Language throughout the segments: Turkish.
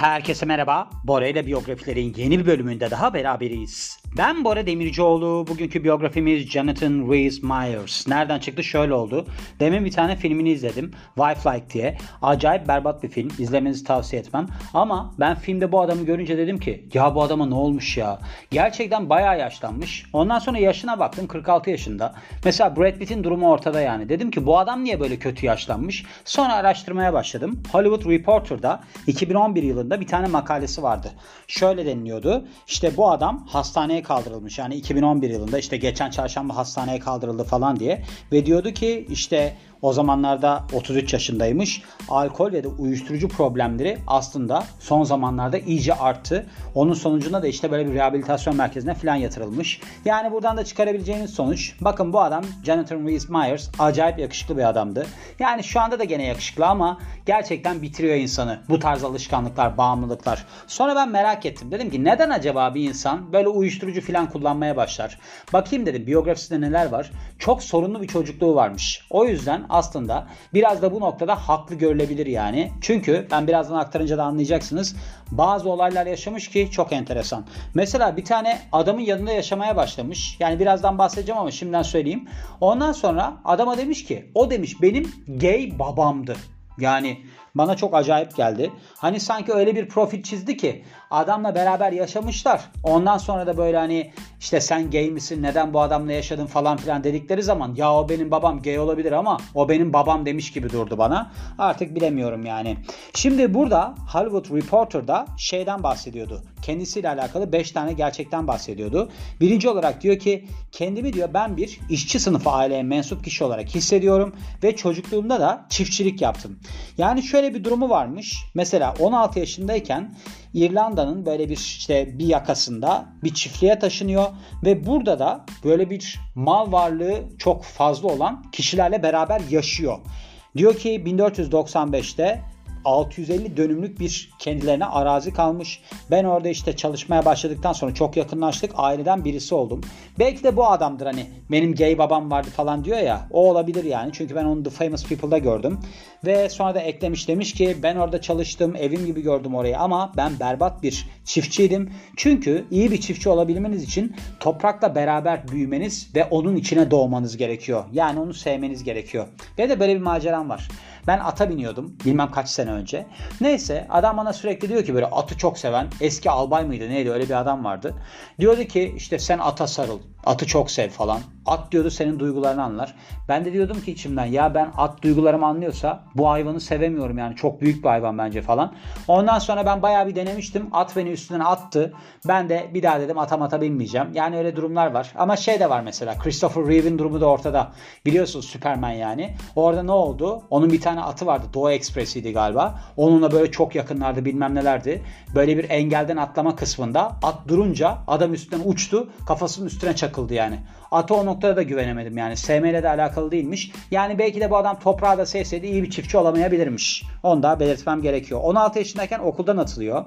Herkese merhaba. Bora ile biyografilerin yeni bir bölümünde daha beraberiz. Ben Bora Demircioğlu. Bugünkü biyografimiz Jonathan Rhys Myers. Nereden çıktı? Şöyle oldu. Demin bir tane filmini izledim. Wife Like diye. Acayip berbat bir film. İzlemenizi tavsiye etmem. Ama ben filmde bu adamı görünce dedim ki ya bu adama ne olmuş ya? Gerçekten bayağı yaşlanmış. Ondan sonra yaşına baktım 46 yaşında. Mesela Brad Pitt'in durumu ortada yani. Dedim ki bu adam niye böyle kötü yaşlanmış? Sonra araştırmaya başladım. Hollywood Reporter'da 2011 yılında bir tane makalesi vardı. Şöyle deniliyordu. İşte bu adam hastaneye kaldırılmış. Yani 2011 yılında işte geçen çarşamba hastaneye kaldırıldı falan diye. Ve diyordu ki işte o zamanlarda 33 yaşındaymış. Alkol ve de uyuşturucu problemleri aslında son zamanlarda iyice arttı. Onun sonucunda da işte böyle bir rehabilitasyon merkezine falan yatırılmış. Yani buradan da çıkarabileceğimiz sonuç bakın bu adam Jonathan Rhys Myers acayip yakışıklı bir adamdı. Yani şu anda da gene yakışıklı ama gerçekten bitiriyor insanı. Bu tarz alışkanlıklar, bağımlılıklar. Sonra ben merak ettim. Dedim ki neden acaba bir insan böyle uyuşturucu falan kullanmaya başlar? Bakayım dedim biyografisinde neler var. Çok sorunlu bir çocukluğu varmış. O yüzden aslında biraz da bu noktada haklı görülebilir yani. Çünkü ben birazdan aktarınca da anlayacaksınız. Bazı olaylar yaşamış ki çok enteresan. Mesela bir tane adamın yanında yaşamaya başlamış. Yani birazdan bahsedeceğim ama şimdiden söyleyeyim. Ondan sonra adama demiş ki o demiş benim gay babamdı. Yani bana çok acayip geldi. Hani sanki öyle bir profil çizdi ki adamla beraber yaşamışlar. Ondan sonra da böyle hani işte sen gay misin neden bu adamla yaşadın falan filan dedikleri zaman ya o benim babam gay olabilir ama o benim babam demiş gibi durdu bana. Artık bilemiyorum yani. Şimdi burada Hollywood Reporter'da şeyden bahsediyordu. Kendisiyle alakalı 5 tane gerçekten bahsediyordu. Birinci olarak diyor ki kendimi diyor ben bir işçi sınıfı aileye mensup kişi olarak hissediyorum ve çocukluğumda da çiftçilik yaptım. Yani şöyle bir durumu varmış. Mesela 16 yaşındayken İrlanda'nın böyle bir işte bir yakasında bir çiftliğe taşınıyor ve burada da böyle bir mal varlığı çok fazla olan kişilerle beraber yaşıyor. Diyor ki 1495'te 650 dönümlük bir kendilerine arazi kalmış. Ben orada işte çalışmaya başladıktan sonra çok yakınlaştık. Aileden birisi oldum. Belki de bu adamdır hani benim gay babam vardı falan diyor ya. O olabilir yani. Çünkü ben onu The Famous People'da gördüm. Ve sonra da eklemiş demiş ki ben orada çalıştım. Evim gibi gördüm orayı ama ben berbat bir çiftçiydim. Çünkü iyi bir çiftçi olabilmeniz için toprakla beraber büyümeniz ve onun içine doğmanız gerekiyor. Yani onu sevmeniz gerekiyor. Ve de böyle bir maceram var. Ben ata biniyordum bilmem kaç sene önce. Neyse adam bana sürekli diyor ki böyle atı çok seven eski albay mıydı neydi öyle bir adam vardı. Diyordu ki işte sen ata sarıl. Atı çok sev falan. At diyordu senin duygularını anlar. Ben de diyordum ki içimden ya ben at duygularımı anlıyorsa bu hayvanı sevemiyorum yani çok büyük bir hayvan bence falan. Ondan sonra ben bayağı bir denemiştim. At beni üstüne attı. Ben de bir daha dedim ata mata binmeyeceğim. Yani öyle durumlar var. Ama şey de var mesela Christopher Reeve'in durumu da ortada. Biliyorsunuz Superman yani. Orada ne oldu? Onun bir tane atı vardı. Doğu Ekspresi'ydi galiba. Onunla böyle çok yakınlardı bilmem nelerdi. Böyle bir engelden atlama kısmında at durunca adam üstünden uçtu. Kafasının üstüne çakıldı yani. Ata o noktada da güvenemedim yani. Sevmeyle de alakalı değilmiş. Yani belki de bu adam toprağı da sevseydi iyi bir çiftçi olamayabilirmiş. Onu da belirtmem gerekiyor. 16 yaşındayken okuldan atılıyor.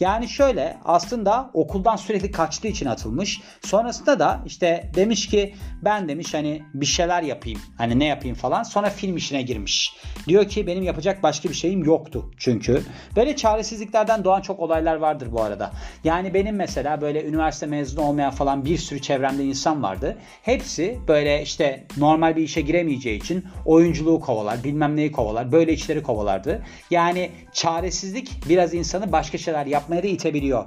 Yani şöyle aslında okuldan sürekli kaçtığı için atılmış. Sonrasında da işte demiş ki ben demiş hani bir şeyler yapayım. Hani ne yapayım falan. Sonra film işine girmiş. Diyor ki benim yapacak başka bir şeyim yoktu çünkü. Böyle çaresizliklerden doğan çok olaylar vardır bu arada. Yani benim mesela böyle üniversite mezunu olmayan falan bir sürü çevremde insan vardı. Hepsi böyle işte normal bir işe giremeyeceği için oyunculuğu kovalar, bilmem neyi kovalar, böyle işleri kovalardı. Yani çaresizlik biraz insanı başka şeyler yapmaya da itebiliyor.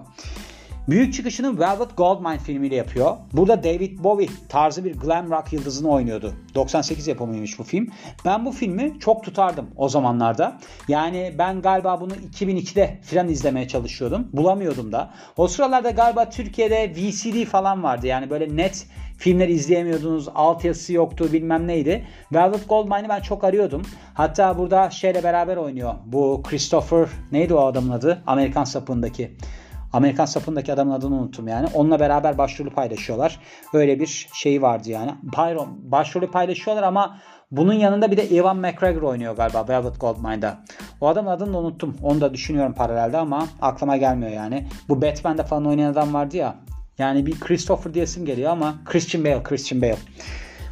Büyük çıkışını Velvet Goldmine filmiyle yapıyor. Burada David Bowie tarzı bir glam rock yıldızını oynuyordu. 98 yapımıymış bu film. Ben bu filmi çok tutardım o zamanlarda. Yani ben galiba bunu 2002'de filan izlemeye çalışıyordum. Bulamıyordum da. O sıralarda galiba Türkiye'de VCD falan vardı. Yani böyle net filmleri izleyemiyordunuz. Altyazısı yoktu bilmem neydi. Velvet Goldmine'ı ben çok arıyordum. Hatta burada şeyle beraber oynuyor. Bu Christopher neydi o adamın adı? Amerikan sapındaki. Amerikan sapındaki adamın adını unuttum yani. Onunla beraber başrolü paylaşıyorlar. Öyle bir şey vardı yani. Byron başrolü paylaşıyorlar ama bunun yanında bir de Evan McGregor oynuyor galiba Velvet Goldmine'da. O adamın adını da unuttum. Onu da düşünüyorum paralelde ama aklıma gelmiyor yani. Bu Batman'de falan oynayan adam vardı ya. Yani bir Christopher diyesim geliyor ama Christian Bale, Christian Bale.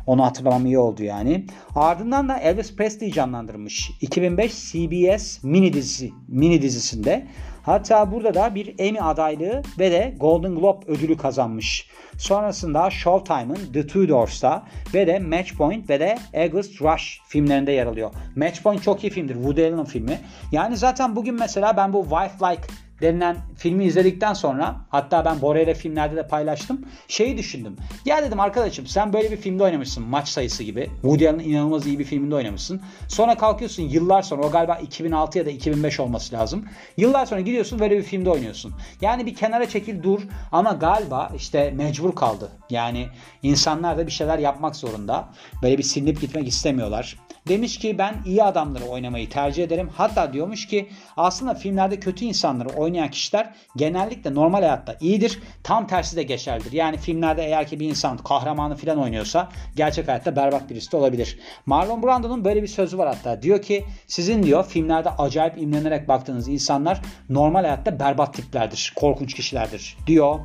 Onu hatırlamam iyi oldu yani. Ardından da Elvis Presley canlandırmış. 2005 CBS mini dizisi mini dizisinde. Hatta burada da bir Emmy adaylığı ve de Golden Globe ödülü kazanmış. Sonrasında Showtime'ın The Tudors'ta ve de Matchpoint ve de August Rush filmlerinde yer alıyor. Matchpoint çok iyi filmdir. Woody Allen filmi. Yani zaten bugün mesela ben bu Wife Like denilen filmi izledikten sonra hatta ben Bora ile filmlerde de paylaştım. Şeyi düşündüm. Ya dedim arkadaşım sen böyle bir filmde oynamışsın maç sayısı gibi. Woody Allen'ın inanılmaz iyi bir filminde oynamışsın. Sonra kalkıyorsun yıllar sonra o galiba 2006 ya da 2005 olması lazım. Yıllar sonra gidiyorsun böyle bir filmde oynuyorsun. Yani bir kenara çekil dur ama galiba işte mecbur kaldı. Yani insanlar da bir şeyler yapmak zorunda. Böyle bir silinip gitmek istemiyorlar. Demiş ki ben iyi adamları oynamayı tercih ederim. Hatta diyormuş ki aslında filmlerde kötü insanları oynayan kişiler genellikle normal hayatta iyidir. Tam tersi de geçerlidir. Yani filmlerde eğer ki bir insan kahramanı falan oynuyorsa gerçek hayatta berbat birisi de olabilir. Marlon Brando'nun böyle bir sözü var hatta. Diyor ki sizin diyor filmlerde acayip imlenerek baktığınız insanlar normal hayatta berbat tiplerdir. Korkunç kişilerdir diyor.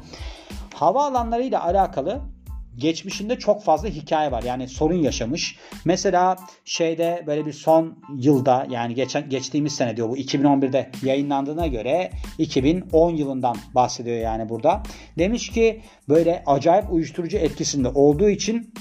Havaalanlarıyla alakalı geçmişinde çok fazla hikaye var. Yani sorun yaşamış. Mesela şeyde böyle bir son yılda yani geçen geçtiğimiz sene diyor bu 2011'de yayınlandığına göre 2010 yılından bahsediyor yani burada. Demiş ki böyle acayip uyuşturucu etkisinde olduğu için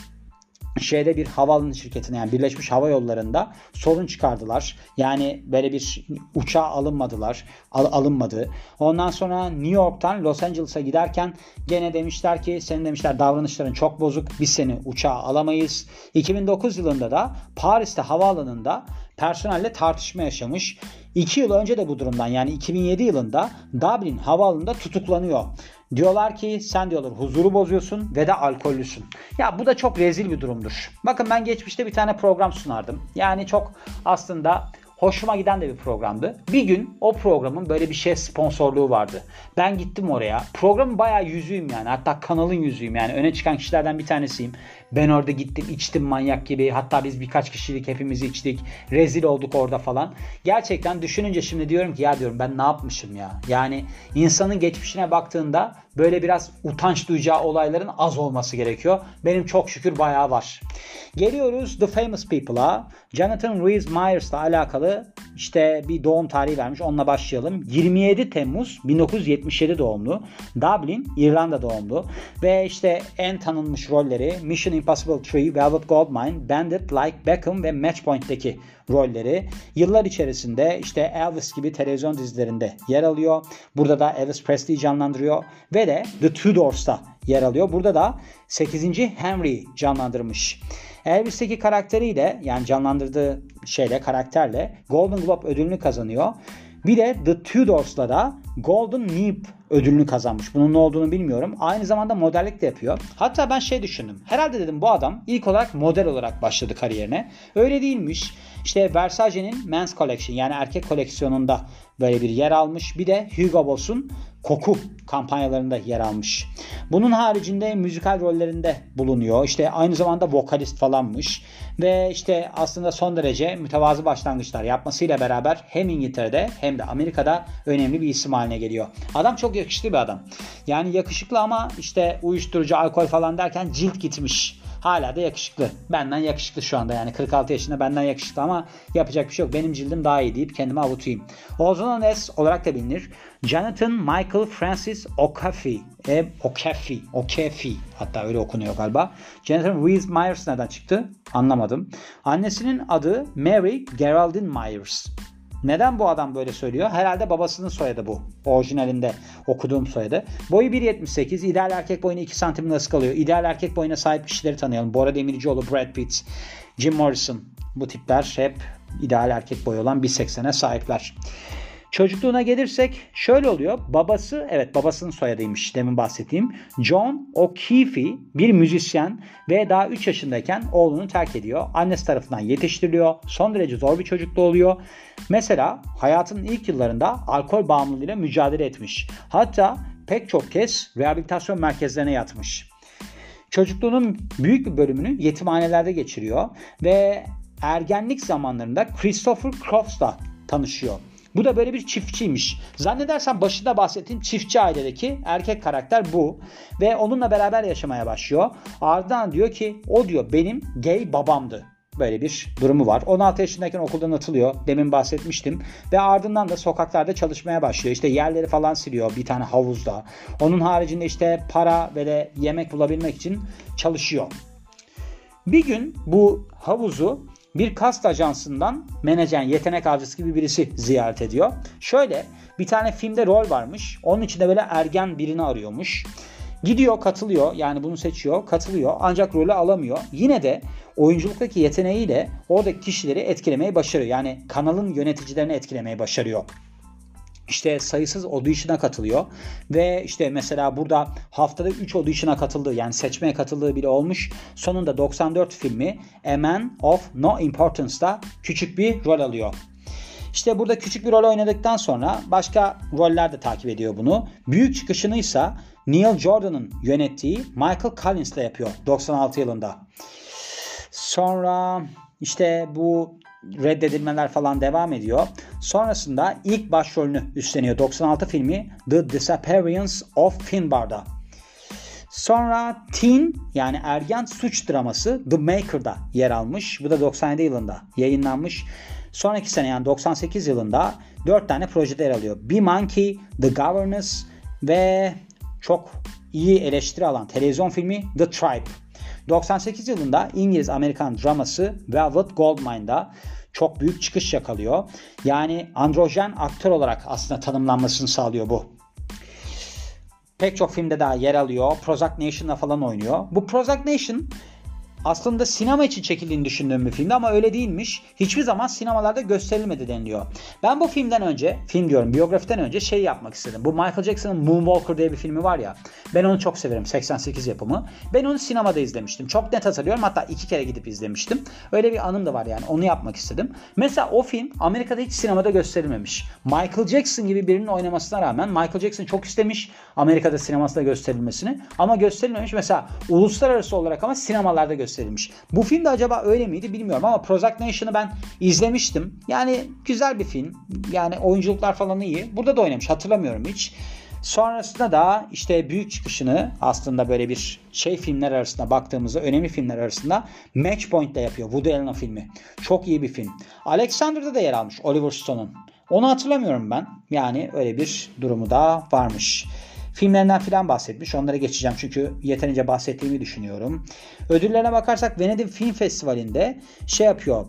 şeyde bir havaalanı şirketine yani Birleşmiş Hava Yolları'nda sorun çıkardılar. Yani böyle bir uçağa alınmadılar. Al, alınmadı. Ondan sonra New York'tan Los Angeles'a giderken gene demişler ki senin demişler davranışların çok bozuk. Biz seni uçağa alamayız. 2009 yılında da Paris'te havaalanında personelle tartışma yaşamış. 2 yıl önce de bu durumdan yani 2007 yılında Dublin havaalanında tutuklanıyor. Diyorlar ki sen diyorlar huzuru bozuyorsun ve de alkollüsün. Ya bu da çok rezil bir durumdur. Bakın ben geçmişte bir tane program sunardım. Yani çok aslında hoşuma giden de bir programdı. Bir gün o programın böyle bir şey sponsorluğu vardı. Ben gittim oraya. Programın bayağı yüzüyüm yani. Hatta kanalın yüzüyüm yani. Öne çıkan kişilerden bir tanesiyim. Ben orada gittim içtim manyak gibi. Hatta biz birkaç kişilik hepimiz içtik. Rezil olduk orada falan. Gerçekten düşününce şimdi diyorum ki ya diyorum ben ne yapmışım ya. Yani insanın geçmişine baktığında böyle biraz utanç duyacağı olayların az olması gerekiyor. Benim çok şükür bayağı var. Geliyoruz The Famous People'a. Jonathan Rhys Meyers'la alakalı işte bir doğum tarihi vermiş. Onunla başlayalım. 27 Temmuz 1977 doğumlu. Dublin, İrlanda doğumlu. Ve işte en tanınmış rolleri Mission Impossible 3, Velvet Goldmine, Bandit, Like Beckham ve Matchpoint'teki rolleri. Yıllar içerisinde işte Elvis gibi televizyon dizilerinde yer alıyor. Burada da Elvis Presley'i canlandırıyor ve de The Tudors'ta yer alıyor. Burada da 8. Henry canlandırmış. Elvis'teki karakteriyle yani canlandırdığı şeyle karakterle Golden Globe ödülünü kazanıyor. Bir de The Tudors'la da Golden Nip ödülünü kazanmış. Bunun ne olduğunu bilmiyorum. Aynı zamanda modellik de yapıyor. Hatta ben şey düşündüm. Herhalde dedim bu adam ilk olarak model olarak başladı kariyerine. Öyle değilmiş. İşte Versace'nin Men's Collection yani erkek koleksiyonunda böyle bir yer almış. Bir de Hugo Boss'un koku kampanyalarında yer almış. Bunun haricinde müzikal rollerinde bulunuyor. İşte aynı zamanda vokalist falanmış. Ve işte aslında son derece mütevazı başlangıçlar yapmasıyla beraber hem İngiltere'de hem de Amerika'da önemli bir isim haline geliyor. Adam çok yakışıklı bir adam. Yani yakışıklı ama işte uyuşturucu, alkol falan derken cilt gitmiş. Hala da yakışıklı. Benden yakışıklı şu anda yani 46 yaşında benden yakışıklı ama yapacak bir şey yok. Benim cildim daha iyi deyip kendimi avutayım. Ozone S olarak da bilinir. Jonathan Michael Francis O'Caffey. E, O'Caffey. O'Caffey. Hatta öyle okunuyor galiba. Jonathan Rhys Myers nereden çıktı? Anlamadım. Annesinin adı Mary Geraldine Myers. Neden bu adam böyle söylüyor? Herhalde babasının soyadı bu. Orijinalinde okuduğum soyadı. Boyu 1.78. İdeal erkek boyunu 2 santim nasıl kalıyor? İdeal erkek boyuna sahip kişileri tanıyalım. Bora Demircioğlu, Brad Pitt, Jim Morrison. Bu tipler hep ideal erkek boyu olan 1.80'e sahipler. Çocukluğuna gelirsek şöyle oluyor. Babası evet babasının soyadıymış demin bahsettiğim. John O'Keefe bir müzisyen ve daha 3 yaşındayken oğlunu terk ediyor. Annesi tarafından yetiştiriliyor. Son derece zor bir çocukluğu oluyor. Mesela hayatının ilk yıllarında alkol bağımlılığıyla mücadele etmiş. Hatta pek çok kez rehabilitasyon merkezlerine yatmış. Çocukluğunun büyük bir bölümünü yetimhanelerde geçiriyor ve ergenlik zamanlarında Christopher Cross'la tanışıyor. Bu da böyle bir çiftçiymiş. Zannedersem başında bahsettiğim çiftçi ailedeki erkek karakter bu. Ve onunla beraber yaşamaya başlıyor. Ardından diyor ki o diyor benim gay babamdı. Böyle bir durumu var. 16 yaşındayken okuldan atılıyor. Demin bahsetmiştim. Ve ardından da sokaklarda çalışmaya başlıyor. İşte yerleri falan siliyor bir tane havuzda. Onun haricinde işte para ve de yemek bulabilmek için çalışıyor. Bir gün bu havuzu bir kast ajansından menajer, yetenek avcısı gibi birisi ziyaret ediyor. Şöyle bir tane filmde rol varmış. Onun içinde böyle ergen birini arıyormuş. Gidiyor katılıyor yani bunu seçiyor katılıyor ancak rolü alamıyor. Yine de oyunculuktaki yeteneğiyle oradaki kişileri etkilemeyi başarıyor. Yani kanalın yöneticilerini etkilemeyi başarıyor işte sayısız audition'a katılıyor ve işte mesela burada haftada 3 audition'a katıldığı yani seçmeye katıldığı bile olmuş. Sonunda 94 filmi A Man of No Importance'da küçük bir rol alıyor. İşte burada küçük bir rol oynadıktan sonra başka roller de takip ediyor bunu. Büyük çıkışını ise Neil Jordan'ın yönettiği Michael Collins'le yapıyor 96 yılında. Sonra işte bu reddedilmeler falan devam ediyor. Sonrasında ilk başrolünü üstleniyor 96 filmi The Disappearance of Finbar'da. Sonra Teen yani ergen suç draması The Maker'da yer almış. Bu da 97 yılında yayınlanmış. Sonraki sene yani 98 yılında 4 tane projede yer alıyor. Be Monkey, The Governess ve çok iyi eleştiri alan televizyon filmi The Tribe. 98 yılında İngiliz-Amerikan draması Velvet Goldmine'da çok büyük çıkış yakalıyor. Yani androjen aktör olarak aslında tanımlanmasını sağlıyor bu. Pek çok filmde daha yer alıyor. Prozac Nation'da falan oynuyor. Bu Prozac Nation aslında sinema için çekildiğini düşündüğüm bir filmdi ama öyle değilmiş. Hiçbir zaman sinemalarda gösterilmedi deniliyor. Ben bu filmden önce, film diyorum biyografiden önce şey yapmak istedim. Bu Michael Jackson'ın Moonwalker diye bir filmi var ya. Ben onu çok severim. 88 yapımı. Ben onu sinemada izlemiştim. Çok net hatırlıyorum. Hatta iki kere gidip izlemiştim. Öyle bir anım da var yani. Onu yapmak istedim. Mesela o film Amerika'da hiç sinemada gösterilmemiş. Michael Jackson gibi birinin oynamasına rağmen Michael Jackson çok istemiş Amerika'da sinemasında gösterilmesini. Ama gösterilmemiş. Mesela uluslararası olarak ama sinemalarda gösterilmemiş gösterilmiş. Bu film de acaba öyle miydi bilmiyorum ama Prozac Nation'ı ben izlemiştim. Yani güzel bir film. Yani oyunculuklar falan iyi. Burada da oynamış hatırlamıyorum hiç. Sonrasında da işte büyük çıkışını aslında böyle bir şey filmler arasında baktığımızda önemli filmler arasında Match Point'te yapıyor. Woody Allen filmi. Çok iyi bir film. Alexander'da da yer almış Oliver Stone'un. Onu hatırlamıyorum ben. Yani öyle bir durumu da varmış. Filmlerinden filan bahsetmiş. Onlara geçeceğim çünkü yeterince bahsettiğimi düşünüyorum. Ödüllerine bakarsak Venedik Film Festivali'nde şey yapıyor.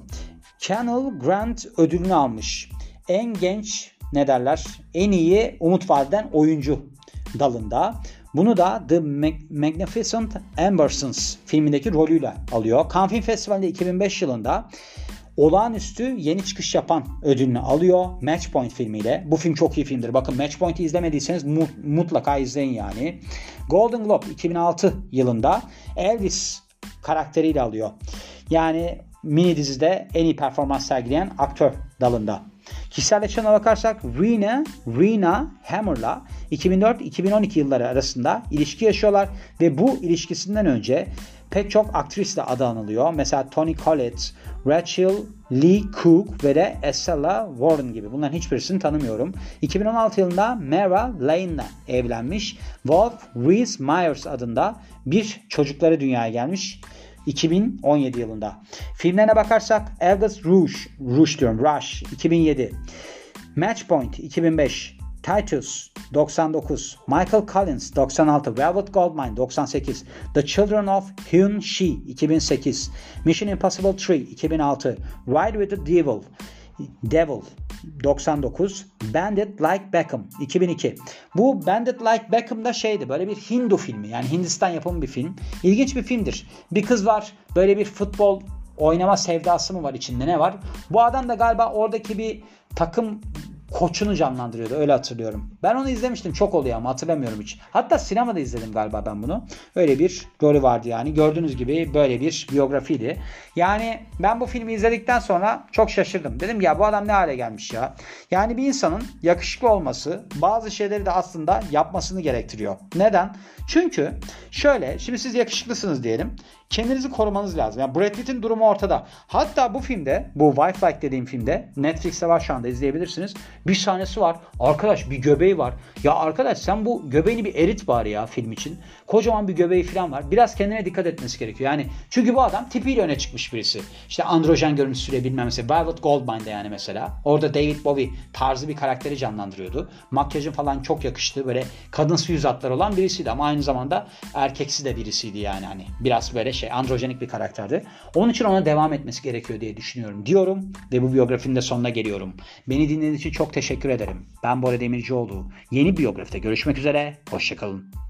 Channel Grant ödülünü almış. En genç ne derler? En iyi umut vadeden oyuncu dalında. Bunu da The Magnificent Ambersons filmindeki rolüyle alıyor. Cannes Film Festivali'nde 2005 yılında olağanüstü yeni çıkış yapan ödülünü alıyor Matchpoint filmiyle. Bu film çok iyi filmdir. Bakın Matchpoint'i izlemediyseniz mutlaka izleyin yani. Golden Globe 2006 yılında Elvis karakteriyle alıyor. Yani mini dizide en iyi performans sergileyen aktör dalında. Kişisel yaşamına bakarsak Rena, Rena Hammer'la 2004-2012 yılları arasında ilişki yaşıyorlar ve bu ilişkisinden önce pek çok aktrisle adı anılıyor. Mesela Tony Collette, Rachel Lee Cook ve de Estella Warren gibi. Bunların hiçbirisini tanımıyorum. 2016 yılında Mara Lane'la evlenmiş. Wolf Reese Myers adında bir çocukları dünyaya gelmiş. 2017 yılında. Filmlerine bakarsak Elvis Rouge, Rouge diyorum, Rush 2007. Matchpoint 2005. Titus 99, Michael Collins 96, Velvet Goldmine 98, The Children of Hyun Shi 2008, Mission Impossible 3 2006, Ride with the Devil Devil 99, Bandit Like Beckham 2002. Bu Bandit Like Beckham da şeydi böyle bir Hindu filmi yani Hindistan yapımı bir film. İlginç bir filmdir. Bir kız var böyle bir futbol oynama sevdası mı var içinde ne var? Bu adam da galiba oradaki bir takım koçunu canlandırıyordu öyle hatırlıyorum. Ben onu izlemiştim çok oluyor ama hatırlamıyorum hiç. Hatta sinemada izledim galiba ben bunu. Öyle bir rolü vardı yani. Gördüğünüz gibi böyle bir biyografiydi. Yani ben bu filmi izledikten sonra çok şaşırdım. Dedim ya bu adam ne hale gelmiş ya. Yani bir insanın yakışıklı olması bazı şeyleri de aslında yapmasını gerektiriyor. Neden? Çünkü şöyle şimdi siz yakışıklısınız diyelim kendinizi korumanız lazım. Yani Brad Pitt'in durumu ortada. Hatta bu filmde, bu Wife Like dediğim filmde Netflix'te var şu anda izleyebilirsiniz. Bir sahnesi var. Arkadaş bir göbeği göbeği var. Ya arkadaş sen bu göbeğini bir erit bari ya film için. Kocaman bir göbeği falan var. Biraz kendine dikkat etmesi gerekiyor. Yani çünkü bu adam tipiyle öne çıkmış birisi. İşte androjen görüntüsüyle bilmem mesela. Violet Goldmine'da yani mesela. Orada David Bowie tarzı bir karakteri canlandırıyordu. Makyajı falan çok yakıştı. Böyle kadınsı yüz hatları olan birisiydi ama aynı zamanda erkeksi de birisiydi yani. Hani biraz böyle şey androjenik bir karakterdi. Onun için ona devam etmesi gerekiyor diye düşünüyorum diyorum ve bu biyografinin de sonuna geliyorum. Beni dinlediğiniz için çok teşekkür ederim. Ben Bora Demircioğlu. Yeni biyografide görüşmek üzere. Hoşçakalın.